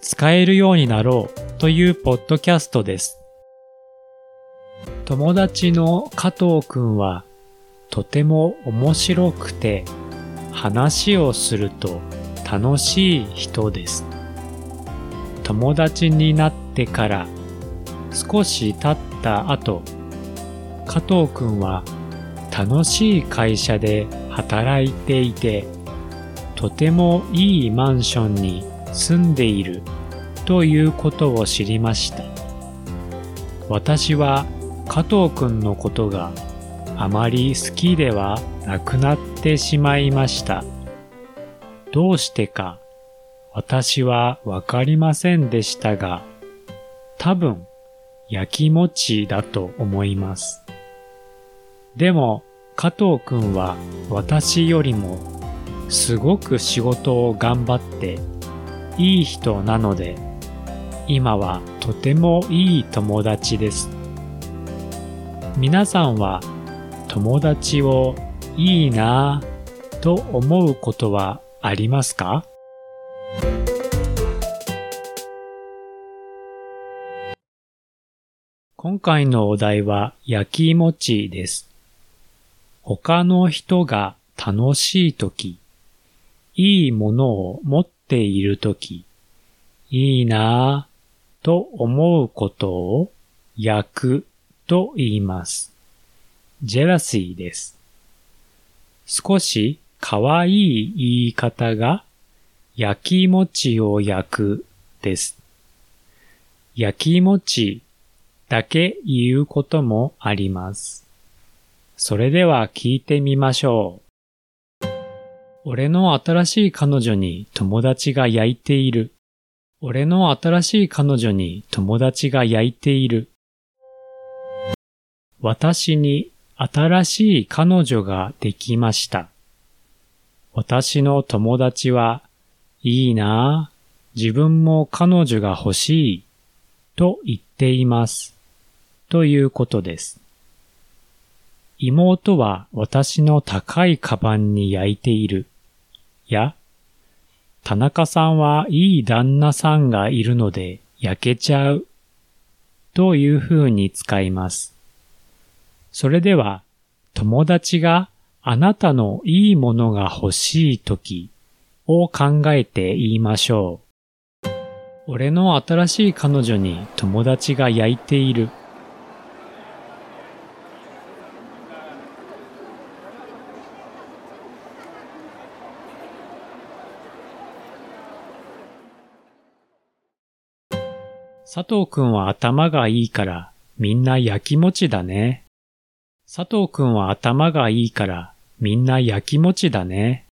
使えるようになろうというポッドキャストです。友達の加藤くんはとても面白くて話をすると楽しい人です。友達になってから少し経った後、加藤くんは楽しい会社で働いていてとてもいいマンションに住んでいるということを知りました。私は加藤くんのことがあまり好きではなくなってしまいました。どうしてか私はわかりませんでしたが、多分焼き餅だと思います。でも加藤くんは私よりもすごく仕事を頑張っていい人なので今はとてもいい友達です。皆さんは友達をいいなぁと思うことはありますか？今回のお題は焼き餅です。他の人が楽しいとき、いいものを持っているとき、いいなぁと思うことを焼くと言います。ジェラシーです。少し可愛い言い方が焼き餅を焼くです。焼き餅だけ言うこともあります。それでは聞いてみましょう。俺の新しい彼女に友達が焼いている。俺の新しい彼女に友達が焼いている。私に新しい彼女ができました。私の友達はいいなぁ。自分も彼女が欲しいと言っています。ということです。妹は私の高いカバンに焼いている。や、田中さんはいい旦那さんがいるので焼けちゃう。という風に使います。それでは、友達があなたのいいものが欲しいときを考えて言いましょう。俺の新しい彼女に友達が焼いている。佐藤くんは頭がいいからみんな焼き餅だね。佐藤くんは頭がいいからみんな焼き餅だね。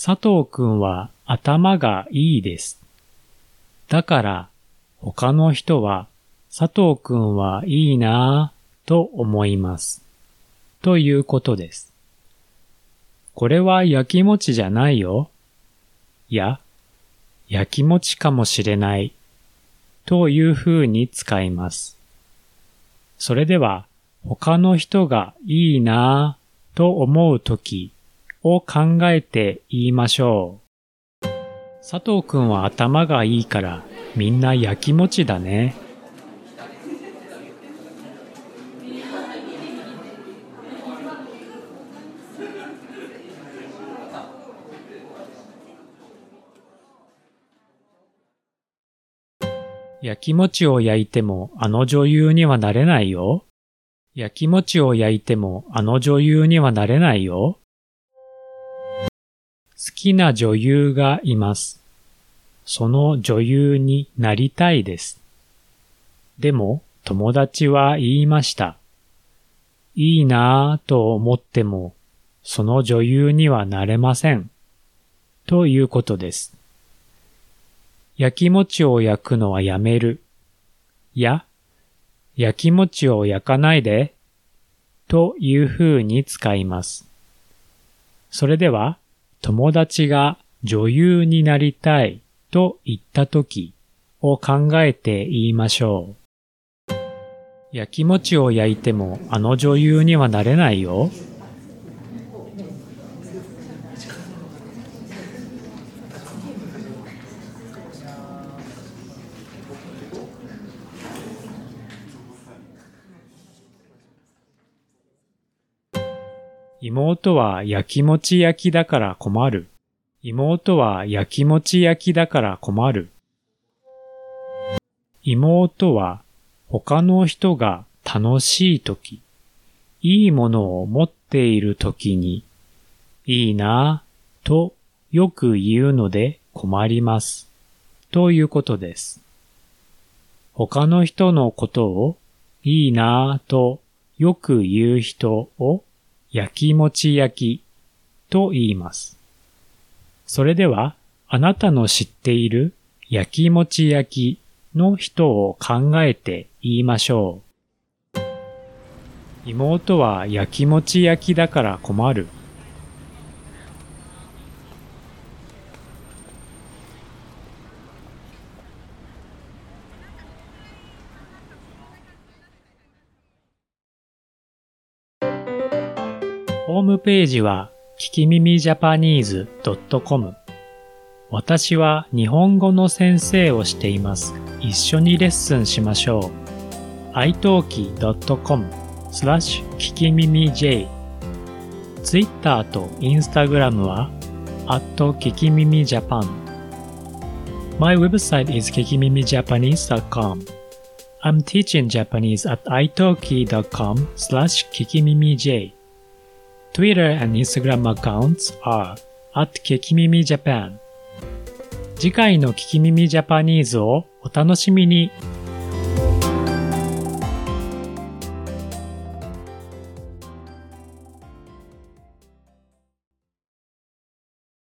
佐藤くんは頭がいいです。だから他の人は佐藤くんはいいなぁと思います。ということです。これは焼き餅じゃないよ。いや、焼き餅かもしれないという風に使います。それでは他の人がいいなぁと思うときを考えて言いましょう。佐藤くんは頭がいいからみんな焼き餅だね。焼き餅を焼いてもあの女優にはなれないよ。焼き餅を焼いてもあの女優にはなれないよ。好きな女優がいます。その女優になりたいです。でも友達は言いました。いいなぁと思ってもその女優にはなれません。ということです。焼き餅を焼くのはやめる。や、焼き餅を焼かないで、という風に使います。それでは、友達が女優になりたいと言った時を考えて言いましょう。焼き餅を焼いてもあの女優にはなれないよ。妹は焼き餅焼きだから困る。妹は焼き餅焼きだから困る。妹は他の人が楽しいとき、いいものを持っているときに、いいなぁとよく言うので困ります。ということです。他の人のことをいいなぁとよく言う人を焼き餅焼きと言います。それでは、あなたの知っている焼き餅焼きの人を考えて言いましょう。妹は焼き餅焼きだから困る。ホームページは、聞き耳ジャパニーズ .com 私は日本語の先生をしています。一緒にレッスンしましょう。italki.com スラッシュ聞き耳 J Twitter と Instagram は at 聞き耳 Japan My website is kikimimijapanese.com I'm teaching Japanese at italki.com slash kikimimij Twitter and Instagram accounts are at Kikimimi Japan 次回の聞き耳ジャパニーズをお楽しみに